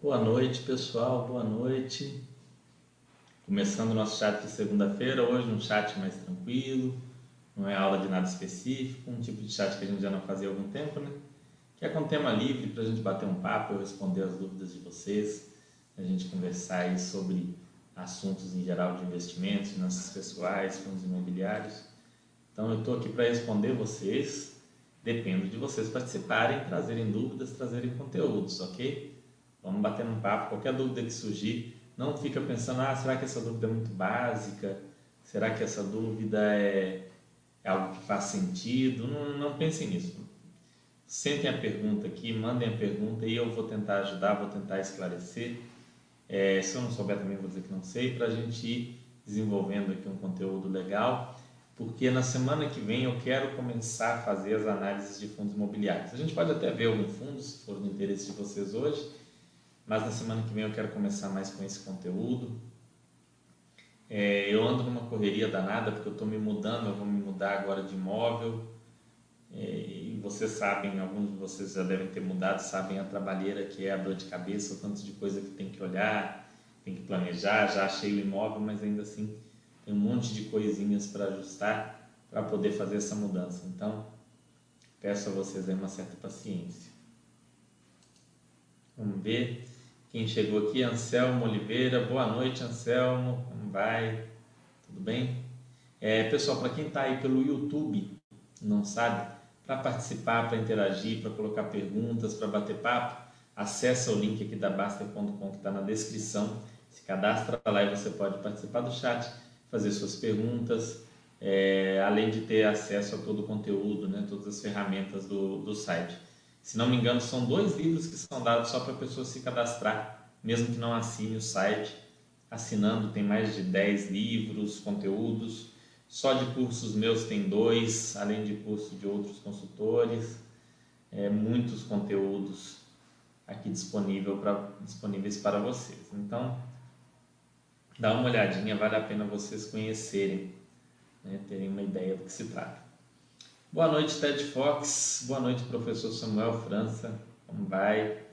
Boa noite, pessoal. Boa noite. Começando o nosso chat de segunda-feira, hoje um chat mais tranquilo, não é aula de nada específico, um tipo de chat que a gente já não fazia há algum tempo, né? Que é com tema livre para a gente bater um papo, eu responder as dúvidas de vocês, a gente conversar aí sobre assuntos em geral de investimentos, finanças pessoais, fundos imobiliários. Então eu estou aqui para responder vocês, dependo de vocês participarem, trazerem dúvidas, trazerem conteúdos, ok? Vamos bater um papo, qualquer dúvida que surgir, não fica pensando, ah, será que essa dúvida é muito básica? Será que essa dúvida é, é algo que faz sentido? Não, não pensem nisso. Sentem a pergunta aqui, mandem a pergunta e eu vou tentar ajudar, vou tentar esclarecer. É, se eu não souber também vou dizer que não sei, para a gente ir desenvolvendo aqui um conteúdo legal, porque na semana que vem eu quero começar a fazer as análises de fundos imobiliários. A gente pode até ver algum fundo, se for do interesse de vocês hoje, mas na semana que vem eu quero começar mais com esse conteúdo. É, eu ando numa correria danada porque eu estou me mudando, eu vou me mudar agora de imóvel. É, e vocês sabem, alguns de vocês já devem ter mudado, sabem a trabalheira que é a dor de cabeça, o tanto de coisa que tem que olhar, tem que planejar. Já achei o imóvel, mas ainda assim tem um monte de coisinhas para ajustar para poder fazer essa mudança. Então, peço a vocês aí uma certa paciência. Vamos ver. Quem chegou aqui, Anselmo Oliveira. Boa noite, Anselmo. Como vai? Tudo bem? É, pessoal, para quem está aí pelo YouTube, não sabe, para participar, para interagir, para colocar perguntas, para bater papo, acessa o link aqui da Baster.com que está na descrição. Se cadastra lá e você pode participar do chat, fazer suas perguntas, é, além de ter acesso a todo o conteúdo, né, todas as ferramentas do, do site. Se não me engano, são dois livros que são dados só para a pessoa se cadastrar, mesmo que não assine o site. Assinando tem mais de 10 livros, conteúdos. Só de cursos meus tem dois, além de cursos de outros consultores. É, muitos conteúdos aqui disponível pra, disponíveis para vocês. Então, dá uma olhadinha, vale a pena vocês conhecerem, né, terem uma ideia do que se trata. Boa noite, Ted Fox. Boa noite, professor Samuel França. Como vai?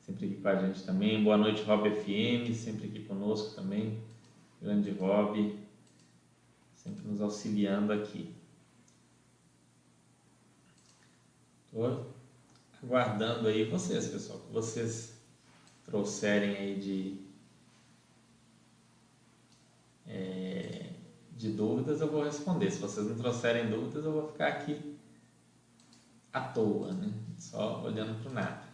Sempre aqui com a gente também. Boa noite, Rob FM, sempre aqui conosco também. Grande Rob, sempre nos auxiliando aqui. Estou aguardando aí vocês, pessoal, que vocês trouxerem aí de. É, de dúvidas eu vou responder. Se vocês não trouxerem dúvidas, eu vou ficar aqui à toa, né? Só olhando para o nada.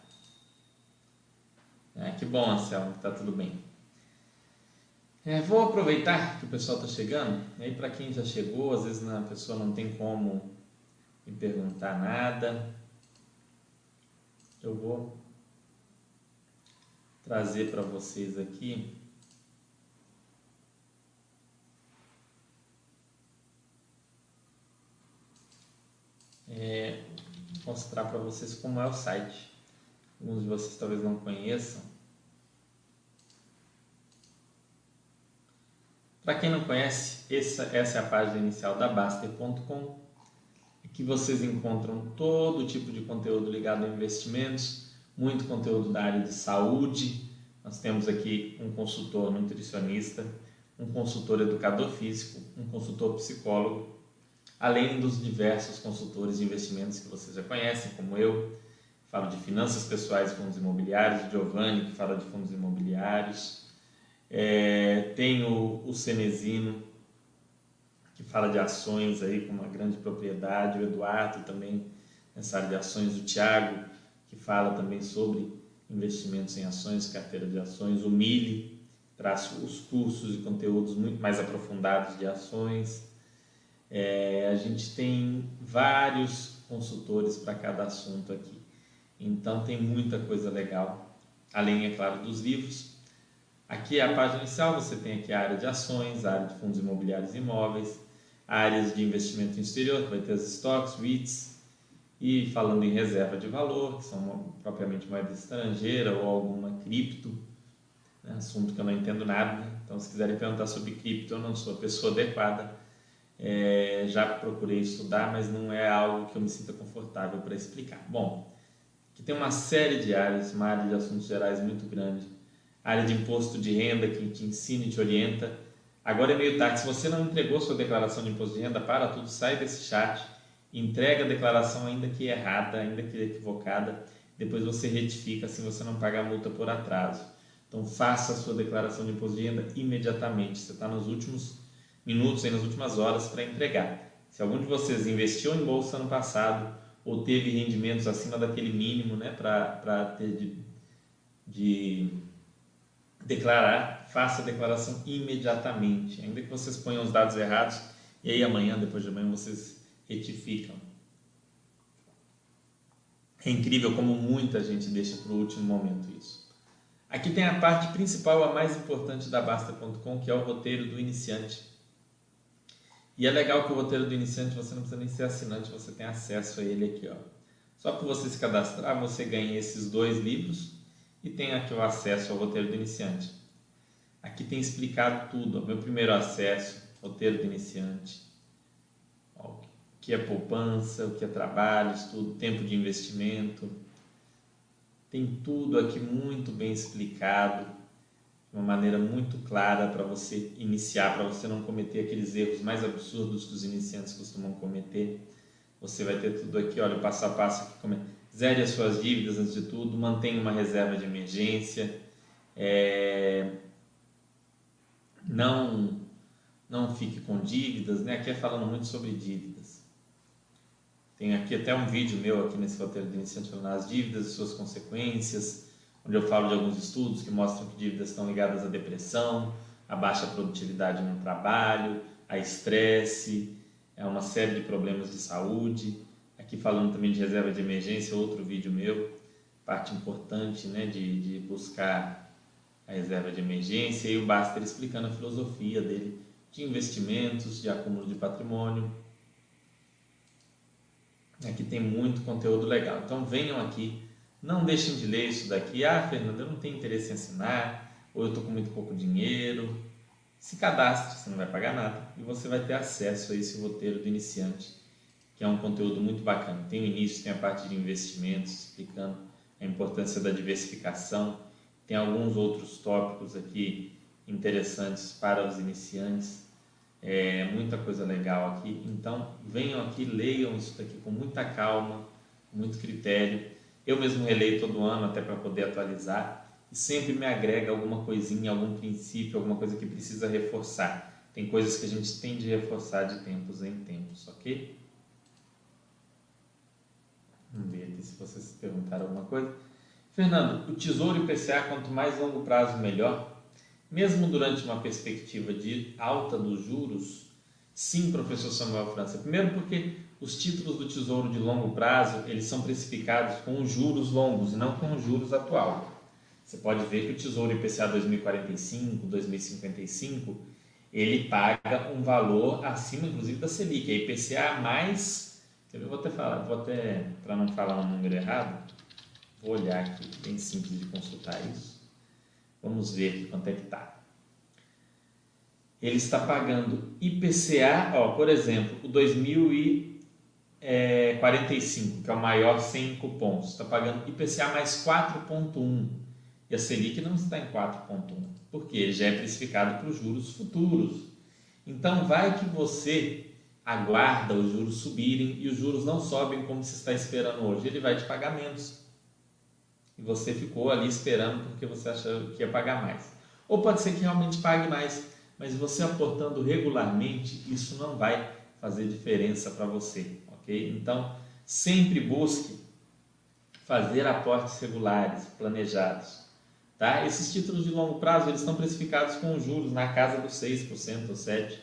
É, que bom, Anselmo, que está tudo bem. É, vou aproveitar que o pessoal está chegando. E aí, para quem já chegou, às vezes a pessoa não tem como me perguntar nada. Eu vou trazer para vocês aqui é, mostrar para vocês como é o site. Alguns de vocês talvez não conheçam. Para quem não conhece, essa, essa é a página inicial da Baster.com, que vocês encontram todo tipo de conteúdo ligado a investimentos, muito conteúdo da área de saúde. Nós temos aqui um consultor nutricionista, um consultor educador físico, um consultor psicólogo, além dos diversos consultores de investimentos que vocês já conhecem, como eu, falo de finanças pessoais e fundos imobiliários, Giovanni, que fala de fundos imobiliários, é, tem o, o Cenezino, que fala de ações aí com uma grande propriedade, o Eduardo também nessa área de ações, o Tiago, que fala também sobre investimentos em ações, carteira de ações, o Mili, traz os cursos e conteúdos muito mais aprofundados de ações, é, a gente tem vários consultores para cada assunto aqui, então tem muita coisa legal, além, é claro, dos livros. Aqui é a página inicial, você tem aqui a área de ações, a área de fundos imobiliários e imóveis, áreas de investimento exterior, que vai ter as stocks, REITs, e falando em reserva de valor, que são propriamente moeda estrangeira ou alguma cripto, né? assunto que eu não entendo nada, então se quiserem perguntar sobre cripto, eu não sou a pessoa adequada é, já procurei estudar, mas não é algo que eu me sinta confortável para explicar. Bom, que tem uma série de áreas, uma área de assuntos gerais muito grande, área de imposto de renda que te ensina e te orienta. Agora é meio tarde, se você não entregou sua declaração de imposto de renda, para tudo, sai desse chat, entrega a declaração ainda que errada, ainda que equivocada, depois você retifica, assim você não paga a multa por atraso. Então faça a sua declaração de imposto de renda imediatamente. Você está nos últimos minutos, aí, nas últimas horas para entregar. Se algum de vocês investiu em bolsa ano passado ou teve rendimentos acima daquele mínimo né, para ter de, de declarar, faça a declaração imediatamente, ainda que vocês ponham os dados errados e aí amanhã, depois de amanhã, vocês retificam. É incrível como muita gente deixa para o último momento isso. Aqui tem a parte principal, a mais importante da Basta.com, que é o roteiro do iniciante. E é legal que o roteiro do iniciante você não precisa nem ser assinante, você tem acesso a ele aqui. Ó. Só que você se cadastrar, você ganha esses dois livros e tem aqui o acesso ao roteiro do iniciante. Aqui tem explicado tudo. Ó. Meu primeiro acesso, roteiro do iniciante, ó, o que é poupança, o que é trabalho, estudo, tempo de investimento. Tem tudo aqui muito bem explicado uma maneira muito clara para você iniciar, para você não cometer aqueles erros mais absurdos que os iniciantes costumam cometer. Você vai ter tudo aqui, olha, passo a passo aqui. Como é. Zere as suas dívidas antes de tudo, mantenha uma reserva de emergência, é... não, não fique com dívidas, né? Aqui é falando muito sobre dívidas. Tem aqui até um vídeo meu aqui nesse roteiro de iniciante falando as dívidas e suas consequências, onde eu falo de alguns estudos que mostram que dívidas estão ligadas à depressão, à baixa produtividade no trabalho, a estresse, é uma série de problemas de saúde. Aqui falando também de reserva de emergência, outro vídeo meu, parte importante né, de, de buscar a reserva de emergência, e o Baster explicando a filosofia dele de investimentos, de acúmulo de patrimônio. Aqui tem muito conteúdo legal. Então venham aqui não deixem de ler isso daqui. Ah, Fernando, eu não tenho interesse em assinar, ou eu estou com muito pouco dinheiro. Se cadastre, você não vai pagar nada e você vai ter acesso a esse roteiro do iniciante, que é um conteúdo muito bacana. Tem o início, tem a parte de investimentos, explicando a importância da diversificação. Tem alguns outros tópicos aqui interessantes para os iniciantes. É muita coisa legal aqui. Então, venham aqui, leiam isso daqui com muita calma, muito critério eu mesmo releio todo ano até para poder atualizar e sempre me agrega alguma coisinha, algum princípio, alguma coisa que precisa reforçar. Tem coisas que a gente tem de reforçar de tempos em tempos, ok? Vamos ver aqui se vocês perguntaram alguma coisa. Fernando, o Tesouro e IPCA, quanto mais longo prazo, melhor? Mesmo durante uma perspectiva de alta dos juros? Sim, professor Samuel França. Primeiro porque os títulos do Tesouro de longo prazo, eles são precificados com juros longos e não com juros atual. Você pode ver que o Tesouro IPCA 2045, 2055, ele paga um valor acima, inclusive, da Selic. A IPCA mais... Eu vou até falar, vou até, para não falar um número errado, vou olhar aqui, bem simples de consultar isso. Vamos ver aqui quanto é que está ele está pagando IPCA, ó, por exemplo, o 2000 é, 45, que é o maior sem cupons, está pagando IPCA mais 4,1 e a Selic não está em 4,1, porque já é precificado para os juros futuros. Então, vai que você aguarda os juros subirem e os juros não sobem como se está esperando hoje, ele vai te pagar menos. E você ficou ali esperando porque você achou que ia pagar mais. Ou pode ser que realmente pague mais, mas você aportando regularmente, isso não vai fazer diferença para você ok? Então, sempre busque fazer aportes regulares, planejados. Tá? Esses títulos de longo prazo eles estão precificados com juros na casa dos 6% ou 7%.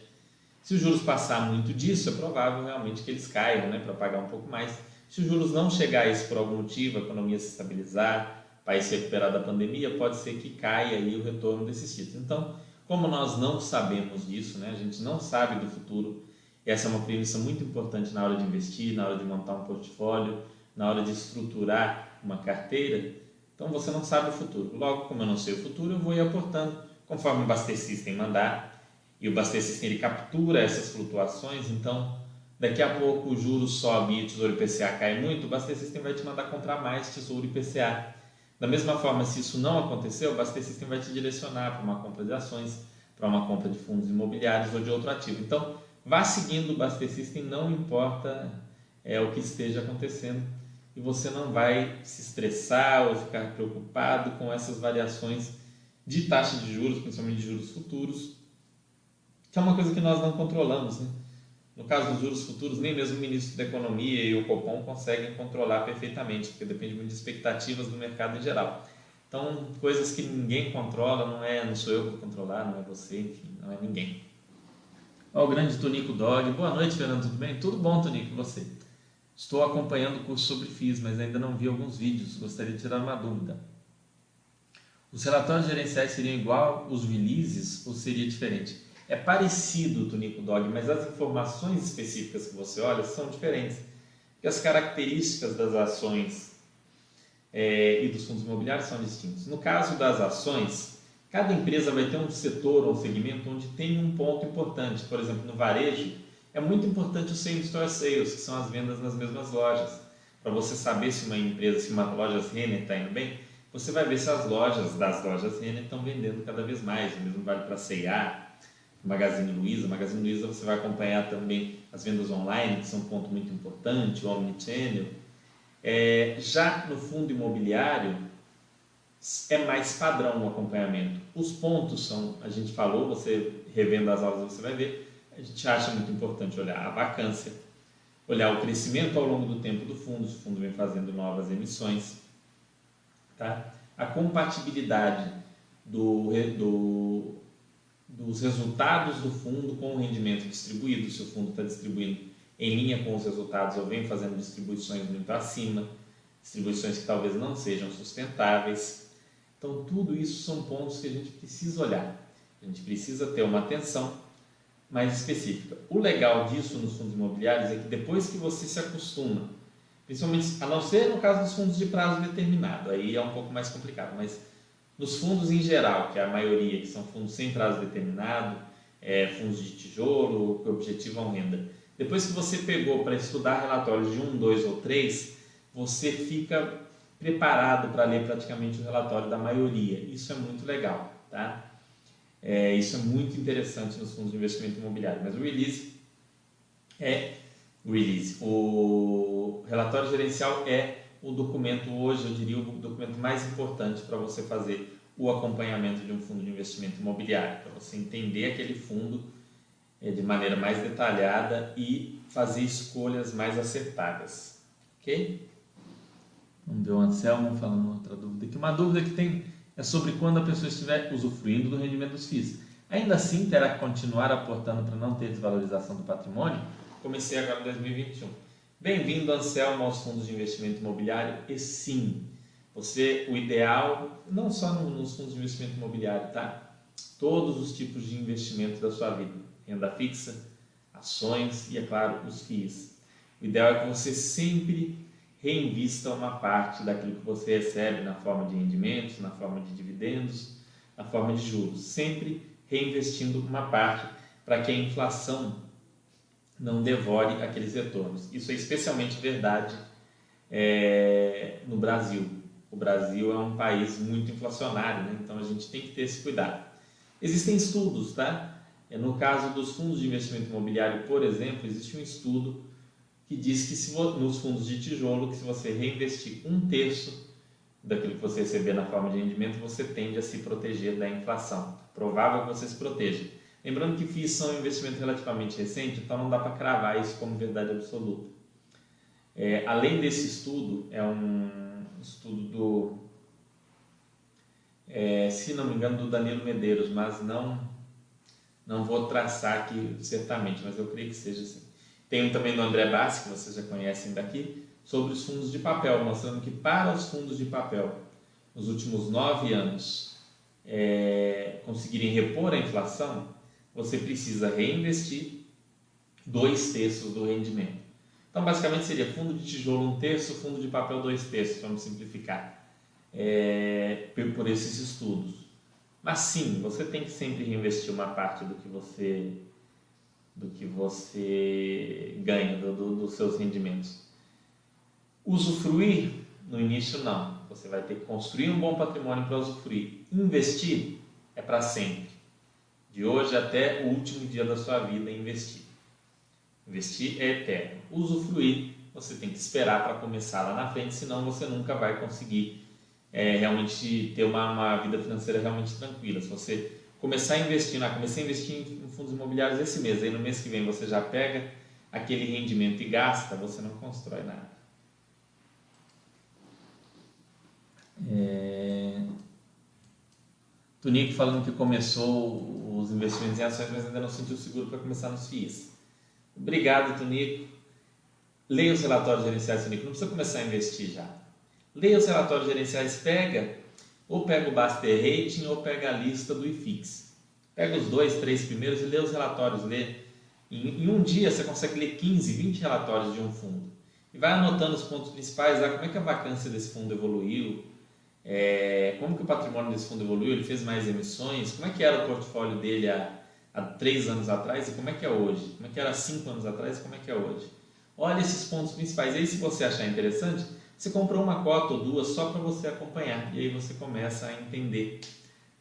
Se os juros passar muito disso, é provável realmente que eles caiam né, para pagar um pouco mais. Se os juros não chegar a isso por algum motivo, a economia se estabilizar, o país se recuperar da pandemia, pode ser que caia aí o retorno desses títulos. Então, como nós não sabemos disso, né, a gente não sabe do futuro, essa é uma premissa muito importante na hora de investir, na hora de montar um portfólio, na hora de estruturar uma carteira. Então você não sabe o futuro. Logo, como eu não sei o futuro, eu vou ir aportando conforme o Baster System mandar. E o Baster System ele captura essas flutuações, então daqui a pouco o juros sobe e o Tesouro IPCA cai muito, o Baster System vai te mandar comprar mais Tesouro IPCA. Da mesma forma, se isso não acontecer, o Baster System vai te direcionar para uma compra de ações, para uma compra de fundos imobiliários ou de outro ativo. Então, vá seguindo o Baster System, não importa é, o que esteja acontecendo, e você não vai se estressar ou ficar preocupado com essas variações de taxa de juros, principalmente de juros futuros, que é uma coisa que nós não controlamos. Né? No caso dos juros futuros, nem mesmo o ministro da Economia e o Copom conseguem controlar perfeitamente, porque depende muito de expectativas do mercado em geral. Então, coisas que ninguém controla, não é, não sou eu que vou controlar, não é você, enfim, não é ninguém. Ó, o grande Tonico Dog. Boa noite, Fernando, tudo bem? Tudo bom, Tonico, e você? Estou acompanhando o curso sobre FIIs, mas ainda não vi alguns vídeos. Gostaria de tirar uma dúvida. Os relatórios gerenciais seriam igual os releases ou seria diferente? É parecido o Tunico Dog, mas as informações específicas que você olha são diferentes. Porque as características das ações é, e dos fundos imobiliários são distintos. No caso das ações, cada empresa vai ter um setor ou um segmento onde tem um ponto importante. Por exemplo, no varejo, é muito importante o same store sales, que são as vendas nas mesmas lojas. Para você saber se uma empresa, se uma loja Renner está indo bem, você vai ver se as lojas das lojas Renner estão vendendo cada vez mais. O mesmo vale para C&A, Magazine Luiza. Magazine Luiza você vai acompanhar também as vendas online, que são um ponto muito importante, o Omnichannel. É, já no fundo imobiliário, é mais padrão o acompanhamento. Os pontos são, a gente falou, você revendo as aulas você vai ver, a gente acha muito importante olhar a vacância, olhar o crescimento ao longo do tempo do fundo, se o fundo vem fazendo novas emissões, tá? a compatibilidade do, do, dos resultados do fundo com o rendimento distribuído, se o fundo está distribuindo em linha com os resultados ou vem fazendo distribuições muito acima, distribuições que talvez não sejam sustentáveis. Então, tudo isso são pontos que a gente precisa olhar. A gente precisa ter uma atenção mais específica. O legal disso nos fundos imobiliários é que depois que você se acostuma, principalmente, a não ser no caso dos fundos de prazo determinado, aí é um pouco mais complicado, mas nos fundos em geral, que é a maioria, que são fundos sem prazo determinado, é, fundos de tijolo, que objetivam renda, depois que você pegou para estudar relatórios de um, dois ou três, você fica preparado para ler praticamente o relatório da maioria. Isso é muito legal, tá? É, isso é muito interessante nos fundos de investimento imobiliário. Mas o release é o release. O relatório gerencial é o documento hoje, eu diria, o documento mais importante para você fazer o acompanhamento de um fundo de investimento imobiliário, para você entender aquele fundo é, de maneira mais detalhada e fazer escolhas mais acertadas. Ok? Vamos ver o Anselmo falando outra dúvida aqui. Uma dúvida que tem é sobre quando a pessoa estiver usufruindo do rendimento dos FIIs. Ainda assim, terá que continuar aportando para não ter desvalorização do patrimônio? Comecei agora em 2021. Bem-vindo, Anselmo, aos fundos de investimento imobiliário. E sim, você, o ideal, não só nos fundos de investimento imobiliário, tá? Todos os tipos de investimento da sua vida: renda fixa, ações e, é claro, os FIIs. O ideal é que você sempre reinvista uma parte daquilo que você recebe na forma de rendimentos, na forma de dividendos, na forma de juros, sempre reinvestindo uma parte para que a inflação não devore aqueles retornos. Isso é especialmente verdade é, no Brasil. O Brasil é um país muito inflacionário, né? então a gente tem que ter esse cuidado. Existem estudos, tá? No caso dos fundos de investimento imobiliário, por exemplo, existe um estudo que diz que se, nos fundos de tijolo, que se você reinvestir um terço daquilo que você receber na forma de rendimento, você tende a se proteger da inflação. Provável que você se proteja. Lembrando que FIIs são um investimento relativamente recente, então não dá para cravar isso como verdade absoluta. É, além desse estudo, é um estudo do, é, se não me engano, do Danilo Medeiros, mas não, não vou traçar aqui certamente, mas eu creio que seja assim. Tem um também do André Bassi, que vocês já conhecem daqui, sobre os fundos de papel, mostrando que para os fundos de papel, nos últimos nove anos, é, conseguirem repor a inflação, você precisa reinvestir dois terços do rendimento. Então, basicamente, seria fundo de tijolo um terço, fundo de papel dois terços, vamos simplificar, é, por esses estudos. Mas sim, você tem que sempre reinvestir uma parte do que você do que você ganha do, do, dos seus rendimentos. Usufruir, no início, não. Você vai ter que construir um bom patrimônio para usufruir. Investir é para sempre. De hoje até o último dia da sua vida, investir. Investir é eterno. Usufruir, você tem que esperar para começar lá na frente, senão você nunca vai conseguir é, realmente ter uma, uma vida financeira realmente tranquila. Se você começar a investir, ah, comecei a investir em fundos imobiliários esse mês, aí no mês que vem você já pega aquele rendimento e gasta, você não constrói nada. É... Tunico falando que começou os investimentos em ações, mas ainda não sentiu seguro para começar nos FIIs. Obrigado, Tunico. Leia os relatórios gerenciais, Tunico. Não precisa começar a investir já. Leia os relatórios gerenciais, pega ou pega o Baster Rating ou pega a lista do IFIX. Pega os dois, três primeiros e lê os relatórios. Lê. Em, em, um dia você consegue ler 15, 20 relatórios de um fundo. E vai anotando os pontos principais, lá, como é que a vacância desse fundo evoluiu, é, como que o patrimônio desse fundo evoluiu, ele fez mais emissões, como é que era o portfólio dele há, há três anos atrás e como é que é hoje, como é que era há cinco anos atrás e como é que é hoje. Olha esses pontos principais. E aí, se você achar interessante, você comprou uma cota ou duas só para você acompanhar e aí você começa a entender,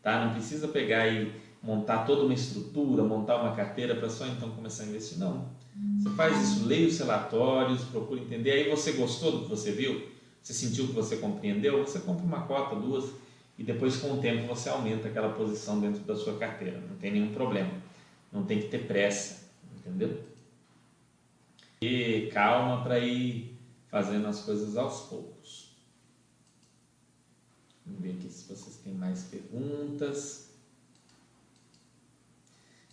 tá? Não precisa pegar e montar toda uma estrutura, montar uma carteira para só então começar a investir, não. Você faz isso, leia os relatórios, procura entender. Aí você gostou do que você viu? Você sentiu que você compreendeu? Você compra uma cota, duas e depois com o tempo você aumenta aquela posição dentro da sua carteira. Não tem nenhum problema. Não tem que ter pressa, entendeu? E calma para ir fazendo as coisas aos poucos. Vamos ver aqui se vocês têm mais perguntas.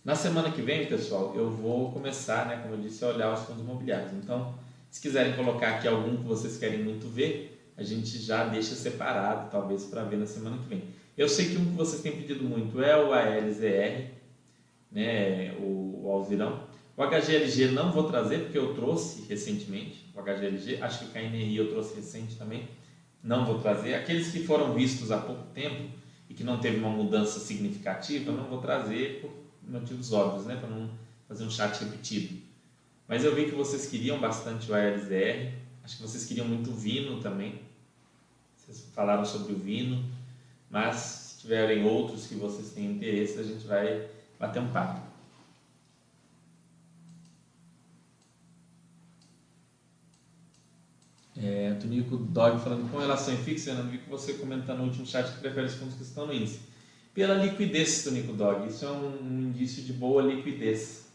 Na semana que vem, pessoal, eu vou começar, né, como eu disse, a olhar os fundos imobiliários. Então, se quiserem colocar aqui algum que vocês querem muito ver, a gente já deixa separado, talvez, para ver na semana que vem. Eu sei que um que vocês têm pedido muito é o ALZR, né, o, o Alzirão. O HGLG não vou trazer porque eu trouxe recentemente. O HGLG, acho que o KNRI eu trouxe recente também. Não vou trazer. Aqueles que foram vistos há pouco tempo e que não teve uma mudança significativa, não vou trazer por motivos óbvios, né? Para não fazer um chat repetido. Mas eu vi que vocês queriam bastante o ALZR. Acho que vocês queriam muito o Vino também. Vocês falaram sobre o Vino. Mas se tiverem outros que vocês têm interesse, a gente vai bater um papo. É, Tonico Dog falando com relação em fixa, Fernando, vi que você comentando no último chat que prefere os fundos que estão no índice. Pela liquidez, Tonico Dog, isso é um, um indício de boa liquidez.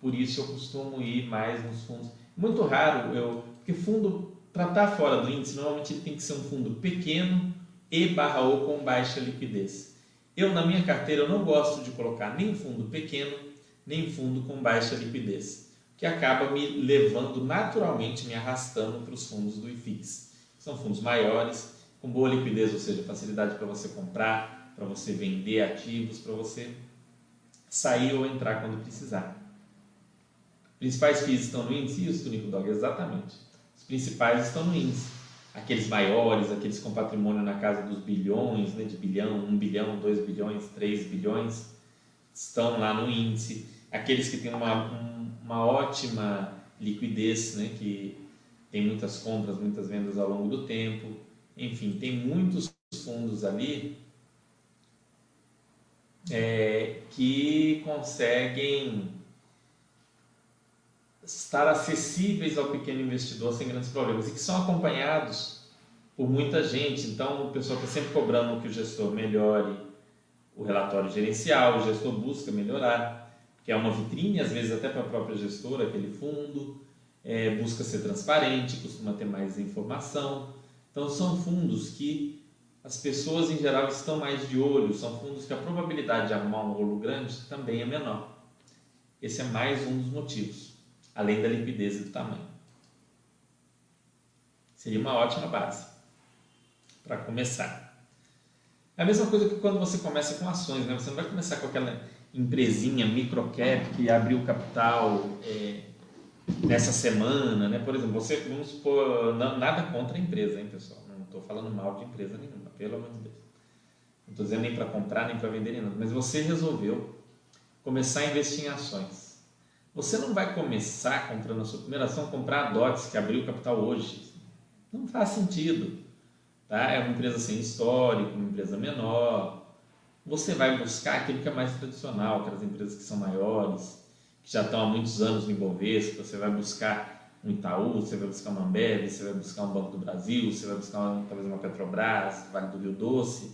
Por isso eu costumo ir mais nos fundos. Muito raro, eu, porque fundo, para estar tá fora do índice, normalmente tem que ser um fundo pequeno e barra ou com baixa liquidez. Eu, na minha carteira, eu não gosto de colocar nem fundo pequeno, nem fundo com baixa liquidez que acaba me levando naturalmente, me arrastando para os fundos do IFIX. São fundos maiores, com boa liquidez, ou seja, facilidade para você comprar, para você vender ativos, para você sair ou entrar quando precisar. Principais FIIs estão no índice? Isso, Tunico Dog, exatamente. Os principais estão no índice. Aqueles maiores, aqueles com patrimônio na casa dos bilhões, né, de bilhão, um bilhão, dois bilhões, três bilhões, estão lá no índice. Aqueles que têm uma, um uma ótima liquidez, né, que tem muitas compras, muitas vendas ao longo do tempo, enfim, tem muitos fundos ali é, que conseguem estar acessíveis ao pequeno investidor sem grandes problemas e que são acompanhados por muita gente. Então, o pessoal está sempre cobrando que o gestor melhore o relatório gerencial, o gestor busca melhorar que é uma vitrine, às vezes até para a própria gestora, aquele fundo, é, busca ser transparente, costuma ter mais informação. Então, são fundos que as pessoas em geral estão mais de olho, são fundos que a probabilidade de arrumar um rolo grande também é menor. Esse é mais um dos motivos, além da liquidez e do tamanho. Seria uma ótima base para começar. É a mesma coisa que quando você começa com ações, né? Você não vai começar com aquela empresinha microcap que abriu capital é, nessa semana, né? Por exemplo, você, vamos supor, não, nada contra a empresa, hein, pessoal? Não estou falando mal de empresa nenhuma, pelo amor de Deus. Não estou dizendo nem para comprar, nem para vender, nem nada. Mas você resolveu começar a investir em ações. Você não vai começar comprando a sua primeira ação, comprar a DOTS, que abriu capital hoje. Não faz sentido. Tá? É uma empresa sem histórico, uma empresa menor. Você vai buscar aquilo que é mais tradicional, aquelas empresas que são maiores, que já estão há muitos anos no Ibovespa. Você vai buscar um Itaú, você vai buscar uma Ambev, você vai buscar um Banco do Brasil, você vai buscar uma, talvez uma Petrobras, Vale do Rio Doce.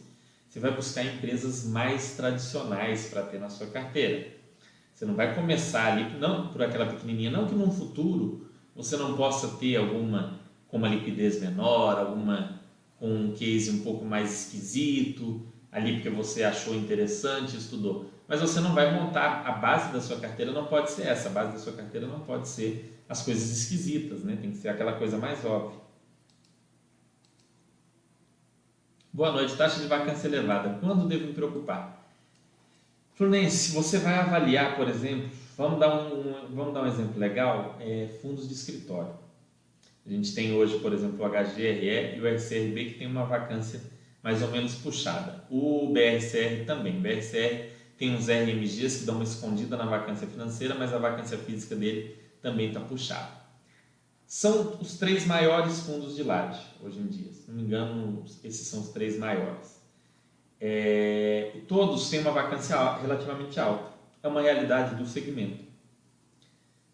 Você vai buscar empresas mais tradicionais para ter na sua carteira. Você não vai começar ali, não por aquela pequenininha, não que no futuro você não possa ter alguma com uma liquidez menor, alguma com um case um pouco mais esquisito, ali porque você achou interessante, estudou. Mas você não vai montar a base da sua carteira, não pode ser essa. A base da sua carteira não pode ser as coisas esquisitas, né? Tem que ser aquela coisa mais óbvia. Boa noite, taxa de vacância elevada. Quando devo me preocupar? Fluminense, se você vai avaliar, por exemplo, vamos dar um, vamos dar um exemplo legal, é, fundos de escritório. A gente tem hoje, por exemplo, o HGRE e o RCRB que tem uma vacância mais ou menos puxada. O BRCR também. O BRCR tem uns RMGs que dão uma escondida na vacância financeira, mas a vacância física dele também está puxada. São os três maiores fundos de laje hoje em dia. Se não me engano, esses são os três maiores é, todos têm uma vacância relativamente alta. É uma realidade do segmento.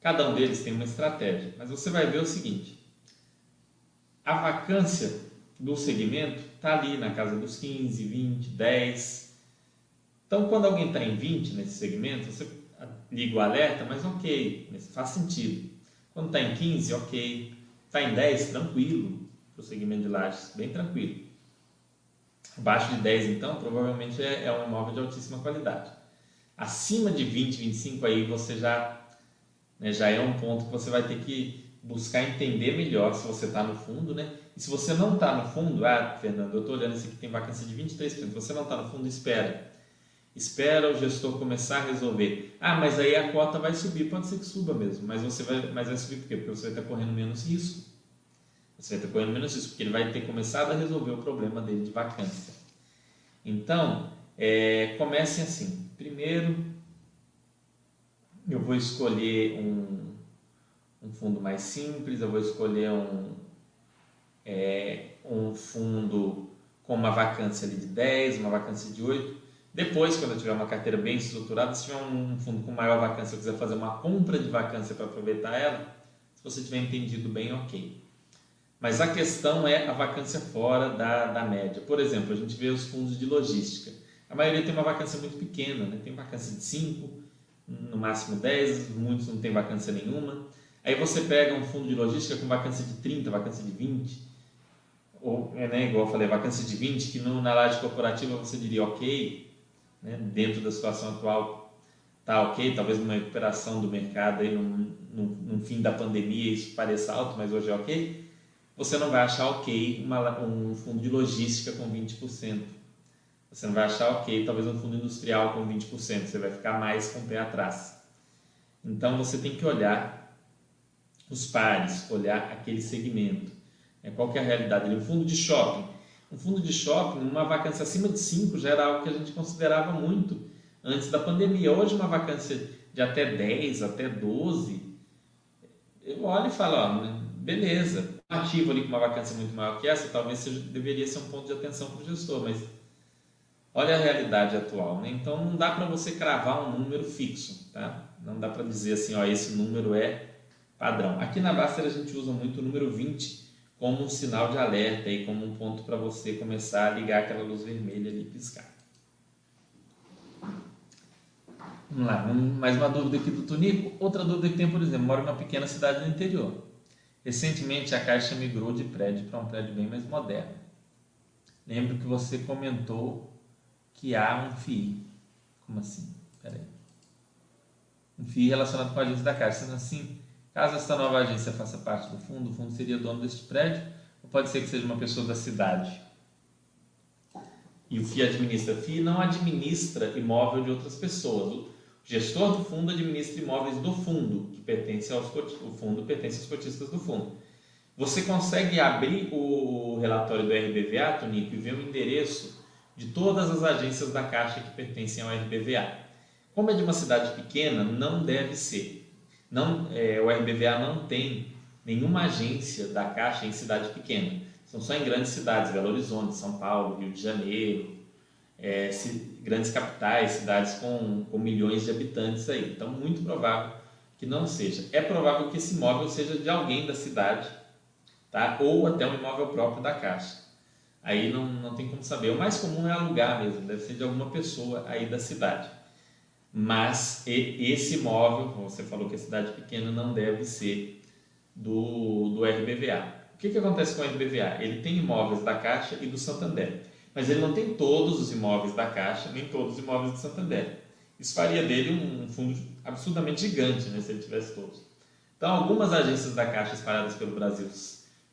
Cada um deles tem uma estratégia, mas você vai ver o seguinte: a vacância do segmento está ali na casa dos 15, 20, 10. Então, quando alguém está em 20 nesse segmento, você liga o alerta, mas ok, faz sentido. Quando está em 15, ok. Está em 10, tranquilo. O segmento de lajes, bem tranquilo. Abaixo de 10, então, provavelmente é, é um imóvel de altíssima qualidade. Acima de 20, 25, aí você já, né, já é um ponto que você vai ter que buscar entender melhor se você está no fundo, né? E se você não está no fundo, ah, Fernando, eu estou olhando esse aqui tem vacância de 23%, se você não está no fundo, espera. Espera o gestor começar a resolver. Ah, mas aí a cota vai subir, pode ser que suba mesmo, mas você vai, mas vai subir por quê? Porque você vai estar correndo menos risco. Você vai estar correndo menos risco, porque ele vai ter começado a resolver o problema dele de vacância. Então, é, comecem assim. Primeiro, eu vou escolher um, um fundo mais simples, eu vou escolher um, é, um fundo com uma vacância de 10, uma vacância de 8. Depois, quando eu tiver uma carteira bem estruturada, se tiver um fundo com maior vacância, eu quiser fazer uma compra de vacância para aproveitar ela, se você tiver entendido bem, ok. Mas a questão é a vacância fora da, da média. Por exemplo, a gente vê os fundos de logística. A maioria tem uma vacância muito pequena, né? tem vacância de 5, no máximo 10, muitos não tem vacância nenhuma. Aí você pega um fundo de logística com vacância de 30, vacância de 20, ou, é, né, igual eu falei, vacância de 20, que no, na laje corporativa você diria ok, né, dentro da situação atual tá ok, talvez numa recuperação do mercado aí no, fim da pandemia isso pareça alto, mas hoje é ok você não vai achar ok uma, um fundo de logística com 20%. Você não vai achar ok talvez um fundo industrial com 20%. Você vai ficar mais com o pé atrás. Então você tem que olhar os pares, olhar aquele segmento. É, qual que é a realidade? Um fundo de shopping. Um fundo de shopping, uma vacância acima de 5 já era algo que a gente considerava muito antes da pandemia. Hoje uma vacância de até 10, até 12, eu olho e falo, ó, beleza, ativo ali com uma vacância muito maior que essa, talvez seja, deveria ser um ponto de atenção para o gestor, mas olha a realidade atual, né? Então não dá para você cravar um número fixo, tá? Não dá para dizer assim, ó, esse número é padrão. Aqui na Baster a gente usa muito o número 20 como um sinal de alerta e como um ponto para você começar a ligar aquela luz vermelha ali piscar. Vamos lá, mais uma dúvida aqui do Tonico. Outra dúvida que tem, por exemplo, mora numa pequena cidade do interior. Recentemente a Caixa migrou de prédio para um prédio bem mais moderno. Lembro que você comentou que há um FII. Como assim? Peraí. Um FII relacionado com a agência da Caixa. Sendo assim, caso esta nova agência faça parte do fundo, o fundo seria dono deste prédio ou pode ser que seja uma pessoa da cidade? E o FII administra. O FII não administra imóvel de outras pessoas gestor do fundo administra imóveis do fundo, que pertence aos o fundo pertence aos cotistas do fundo. Você consegue abrir o relatório do RBVA, Tonico, e ver o endereço de todas as agências da Caixa que pertencem ao RBVA. Como é de uma cidade pequena, não deve ser. Não, é, o RBVA não tem nenhuma agência da Caixa em cidade pequena. São só em grandes cidades, Belo Horizonte, São Paulo, Rio de Janeiro, é, grandes capitais, cidades com, com milhões de habitantes aí. Então, muito provável que não seja. É provável que esse imóvel seja de alguém da cidade, tá? ou até um imóvel próprio da Caixa. Aí não, não tem como saber. O mais comum é alugar mesmo, deve ser de alguma pessoa aí da cidade. Mas esse imóvel, como você falou que é cidade pequena, não deve ser do, do RBVA. O que, que acontece com o RBVA? Ele tem imóveis da Caixa e do Santander, mas ele não tem todos os imóveis da Caixa, nem todos os imóveis do Santander. Isso faria dele um fundo absurdamente gigante né, se ele tivesse todos. Então, algumas agências da Caixa espalhadas pelo Brasil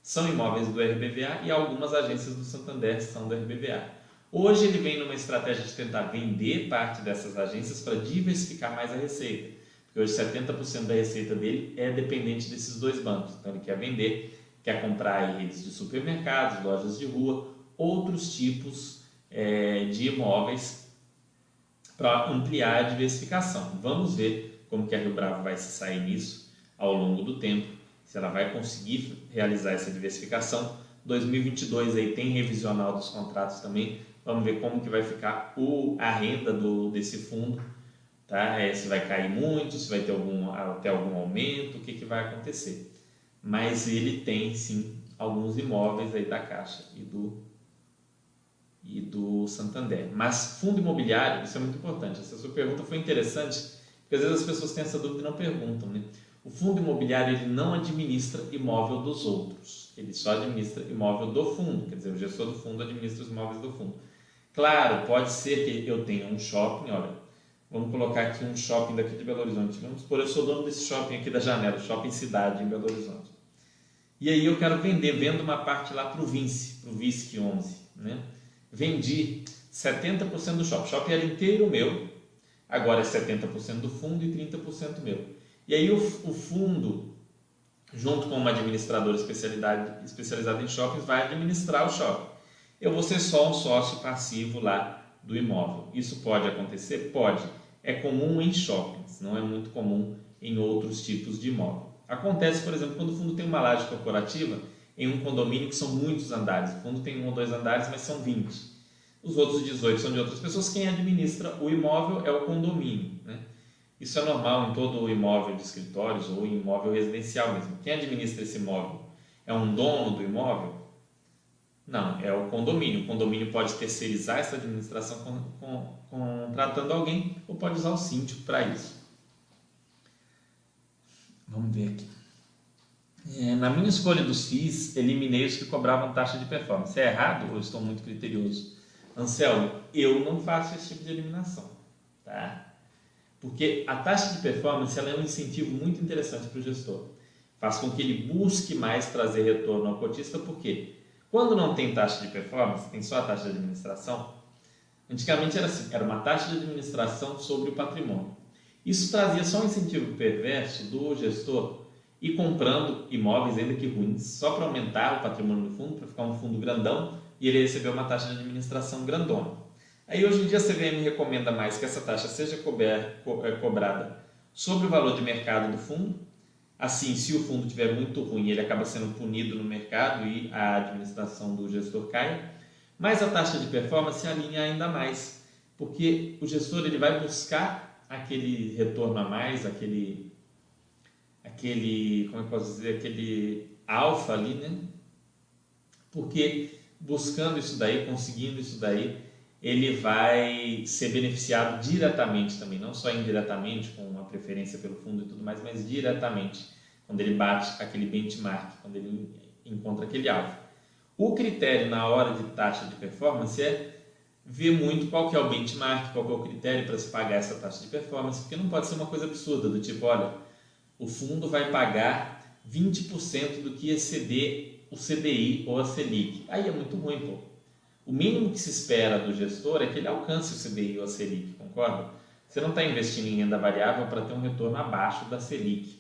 são imóveis do RBVA e algumas agências do Santander são do RBVA. Hoje ele vem numa estratégia de tentar vender parte dessas agências para diversificar mais a receita. Porque hoje 70% da receita dele é dependente desses dois bancos. Então ele quer vender, quer comprar redes de supermercados, lojas de rua, outros tipos é, de imóveis para ampliar a diversificação. Vamos ver como que a Rio Bravo vai se sair nisso ao longo do tempo, se ela vai conseguir realizar essa diversificação. 2022 aí tem revisional dos contratos também. Vamos ver como que vai ficar o, a renda do, desse fundo tá? É, se vai cair muito, se vai ter algum, até algum aumento, o que, que vai acontecer. Mas ele tem sim alguns imóveis aí da Caixa e do, e do Santander. Mas fundo imobiliário, isso é muito importante. Essa sua pergunta foi interessante, porque às vezes as pessoas têm essa dúvida e não perguntam. Né? O fundo imobiliário ele não administra imóvel dos outros, ele só administra imóvel do fundo, quer dizer, o gestor do fundo administra os imóveis do fundo. Claro, pode ser que eu tenha um shopping, olha, Vamos colocar aqui um shopping daqui de Belo Horizonte. Vamos supor, eu sou dono desse shopping aqui da janela, Shopping Cidade, em Belo Horizonte. E aí eu quero vender, vendo uma parte lá para o Vinci, para o VISC 11. Né? Vendi 70% do shopping. O shopping era inteiro meu, agora é 70% do fundo e 30% meu. E aí o, o fundo, junto com uma administradora especializada em shoppings, vai administrar o shopping. Eu vou ser só um sócio passivo lá do imóvel. Isso pode acontecer? Pode é comum em shoppings, não é muito comum em outros tipos de imóvel. Acontece, por exemplo, quando o fundo tem uma laje corporativa em um condomínio que são muitos andares. O fundo tem um ou dois andares, mas são 20. Os outros 18 são de outras pessoas. Quem administra o imóvel é o condomínio. Né? Isso é normal em todo imóvel de escritórios ou imóvel residencial mesmo. Quem administra esse imóvel é um dono do imóvel? Não, é o condomínio. O condomínio pode terceirizar essa administração contratando alguém ou pode usar o síndico para isso. Vamos ver aqui. É, na minha escolha dos FIIs, eliminei os que cobravam taxa de performance. É errado ou estou muito criterioso? Anselmo, eu não faço esse tipo de eliminação. Tá? Porque a taxa de performance ela é um incentivo muito interessante para o gestor. Faz com que ele busque mais trazer retorno ao cotista, por quê? Quando não tem taxa de performance, tem só a taxa de administração. Antigamente era assim, era uma taxa de administração sobre o patrimônio. Isso trazia só um incentivo perverso do gestor ir comprando imóveis, ainda que ruins, só para aumentar o patrimônio do fundo, para ficar um fundo grandão e ele receber uma taxa de administração grandona. Aí hoje em dia a CVM recomenda mais que essa taxa seja é, cobrada sobre o valor de mercado do fundo Assim, se o fundo estiver muito ruim, ele acaba sendo punido no mercado e a administração do gestor cai. Mas a taxa de performance alinha ainda mais, porque o gestor ele vai buscar aquele retorno a mais, aquele, aquele, como é eu posso dizer, aquele alfa ali, né? Porque buscando isso daí, conseguindo isso daí, ele vai ser beneficiado diretamente também, não só indiretamente com a preferência pelo fundo e tudo mais, mas diretamente quando ele bate aquele benchmark, quando ele encontra aquele alvo. O critério na hora de taxa de performance é ver muito qual que é o benchmark, qual é o critério para se pagar essa taxa de performance, porque não pode ser uma coisa absurda, do tipo, olha, o fundo vai pagar 20% do que exceder o CDI ou a Selic. Aí é muito ruim, pô. O mínimo que se espera do gestor é que ele alcance o CDI ou a Selic, concorda? Você não está investindo em renda variável para ter um retorno abaixo da Selic.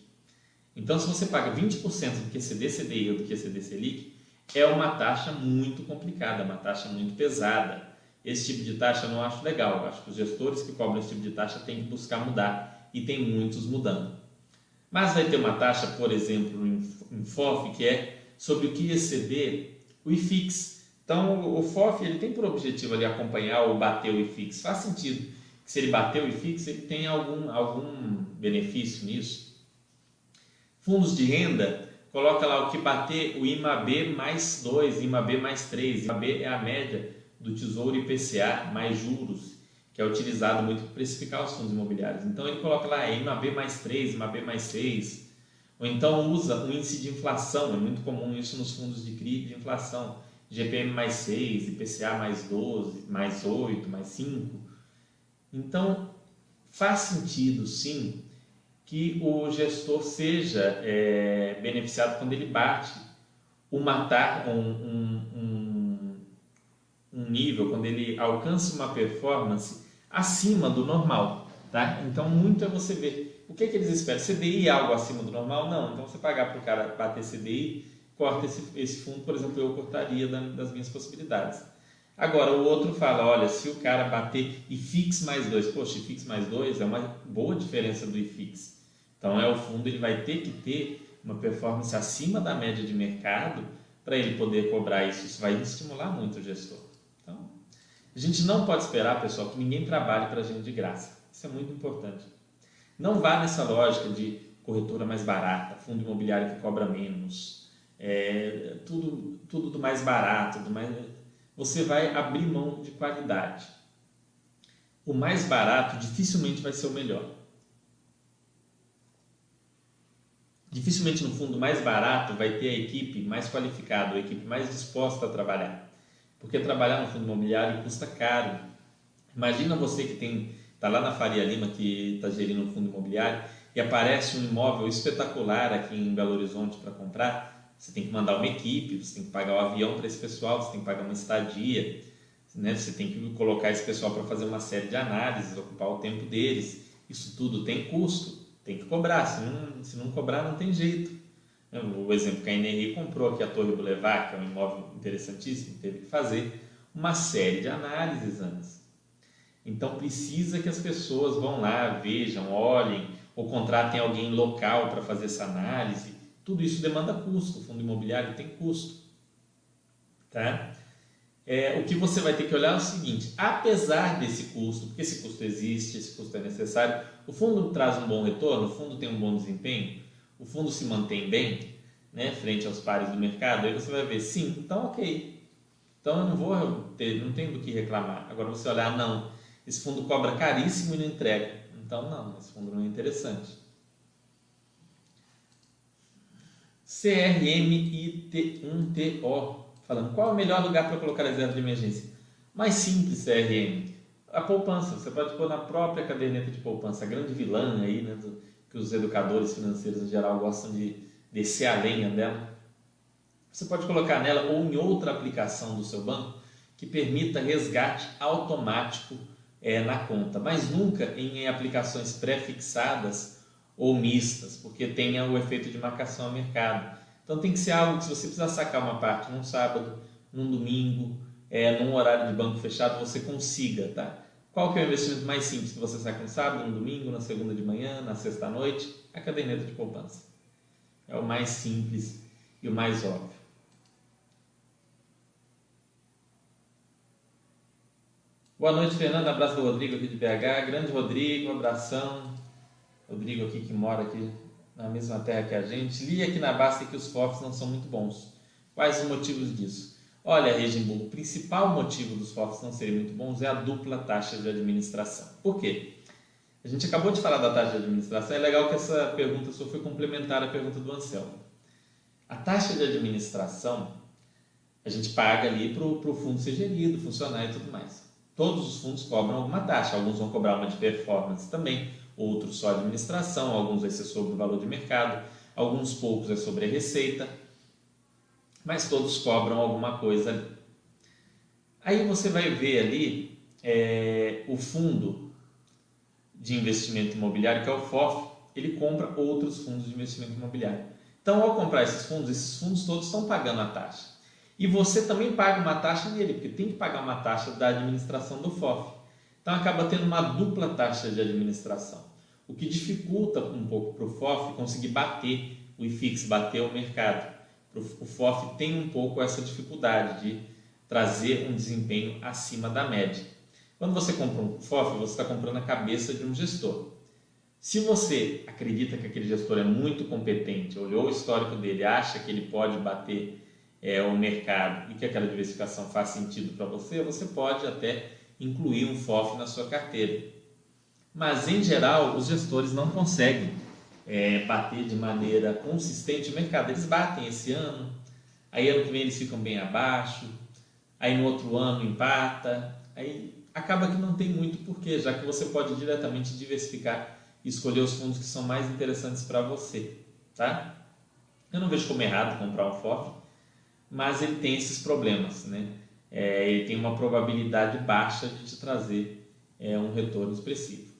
Então, se você paga 20% do QCD CDI ou do QCD Selic, é uma taxa muito complicada, uma taxa muito pesada. Esse tipo de taxa eu não acho legal. Eu acho que os gestores que cobram esse tipo de taxa têm que buscar mudar e tem muitos mudando. Mas vai ter uma taxa, por exemplo, em FOF, que é sobre o que exceder o IFIX. Então, o FOF ele tem por objetivo ali acompanhar ou bater o IFIX. Faz sentido que se ele bater o IFIX, ele tem algum, algum benefício nisso. Fundos de renda, coloca lá o que bater o IMAB mais 2, IMAB mais 3. IMAB é a média do Tesouro IPCA mais juros, que é utilizado muito para precificar os fundos imobiliários. Então ele coloca lá IMAB mais 3, IMAB mais 6. Ou então usa o índice de inflação, é muito comum isso nos fundos de CRI de inflação. GPM mais 6, IPCA mais 12, mais 8, mais 5. Então faz sentido sim que o gestor seja é, beneficiado quando ele bate uma, um, um, um, um nível, quando ele alcança uma performance acima do normal. Tá? Então, muito é você ver. O que, é que eles esperam? CDI é algo acima do normal? Não. Então, você pagar para o cara bater CDI, corta esse, esse fundo, por exemplo, eu cortaria das minhas possibilidades. Agora, o outro fala, olha, se o cara bater IFIX mais 2, poxa, IFIX mais 2 é uma boa diferença do IFIX. Então, é o fundo ele vai ter que ter uma performance acima da média de mercado para ele poder cobrar isso. Isso vai estimular muito o gestor. Então, a gente não pode esperar, pessoal, que ninguém trabalhe para a gente de graça. Isso é muito importante. Não vá nessa lógica de corretora mais barata, fundo imobiliário que cobra menos, é, tudo, tudo do mais barato, do mais... você vai abrir mão de qualidade. O mais barato dificilmente vai ser o melhor. Dificilmente no fundo mais barato vai ter a equipe mais qualificada, a equipe mais disposta a trabalhar. Porque trabalhar no fundo imobiliário custa caro. Imagina você que tem está lá na Faria Lima que está gerindo um fundo imobiliário e aparece um imóvel espetacular aqui em Belo Horizonte para comprar, você tem que mandar uma equipe, você tem que pagar o um avião para esse pessoal, você tem que pagar uma estadia, né? você tem que colocar esse pessoal para fazer uma série de análises, ocupar o tempo deles. Isso tudo tem custo tem que cobrar, se não, se não cobrar não tem jeito. O exemplo que a NRI comprou aqui a Torre Boulevard, que é um imóvel interessantíssimo, teve que fazer uma série de análises antes. Então precisa que as pessoas vão lá, vejam, olhem, ou contratem alguém local para fazer essa análise. Tudo isso demanda custo, o fundo imobiliário tem custo. Tá? É, o que você vai ter que olhar é o seguinte: apesar desse custo, porque esse custo existe, esse custo é necessário, o fundo traz um bom retorno, o fundo tem um bom desempenho, o fundo se mantém bem, né, frente aos pares do mercado, aí você vai ver, sim, então ok. Então eu não vou ter, não tenho do que reclamar. Agora você olhar, não, esse fundo cobra caríssimo e não entrega. Então não, esse fundo não é interessante. CRMIT1TO falando qual é o melhor lugar para colocar reserva de emergência. Mais simples, CRM. A poupança, você pode pôr na própria caderneta de poupança, a grande vilã aí, né, do, que os educadores financeiros em geral gostam de descer a lenha dela. Você pode colocar nela ou em outra aplicação do seu banco que permita resgate automático é, na conta, mas nunca em aplicações pré-fixadas ou mistas, porque tenha o efeito de marcação ao mercado. Então tem que ser algo que se você precisar sacar uma parte num sábado, num domingo, é, num horário de banco fechado, você consiga, tá? Qual que é o investimento mais simples que você saca no sábado, no domingo, na segunda de manhã, na sexta noite? A caderneta de poupança. É o mais simples e o mais óbvio. Boa noite, Fernando. Abraço do Rodrigo aqui de BH. Grande Rodrigo, abração. Rodrigo aqui que mora aqui na mesma terra que a gente, li aqui na Basta que os FOFs não são muito bons. Quais os motivos disso? Olha, Regimbu, o principal motivo dos FOFs não serem muito bons é a dupla taxa de administração. Por quê? A gente acabou de falar da taxa de administração, é legal que essa pergunta só foi complementar à pergunta do Anselmo. A taxa de administração, a gente paga ali para o fundo ser gerido, funcionar e tudo mais. Todos os fundos cobram alguma taxa, alguns vão cobrar uma de performance também, outros só administração, alguns vai ser sobre o valor de mercado, alguns poucos é sobre a receita, mas todos cobram alguma coisa ali. Aí você vai ver ali é, o fundo de investimento imobiliário, que é o FOF, ele compra outros fundos de investimento imobiliário. Então, ao comprar esses fundos, esses fundos todos estão pagando a taxa. E você também paga uma taxa nele, porque tem que pagar uma taxa da administração do FOF. Então acaba tendo uma dupla taxa de administração. o que dificulta um pouco para o FOF conseguir bater o IFIX, bater o mercado. O FOF tem um pouco essa dificuldade de trazer um desempenho acima da média. Quando você compra um FOF, você está comprando a cabeça de um gestor. Se você acredita que aquele gestor é muito competente, olhou o histórico dele, acha que ele pode bater é, o mercado e que aquela diversificação faz sentido para você, você pode até incluir um FOF na sua carteira. Mas, em geral, os gestores não conseguem é, bater de maneira consistente o mercado. Eles batem esse ano, aí ano que vem eles ficam bem abaixo, aí no outro ano empata, aí acaba que não tem muito porquê, já que você pode diretamente diversificar e escolher os fundos que são mais interessantes para você, tá? Eu não vejo como errado comprar um FOF, mas ele tem esses problemas, né? É, ele tem uma probabilidade baixa de te trazer é, um retorno expressivo.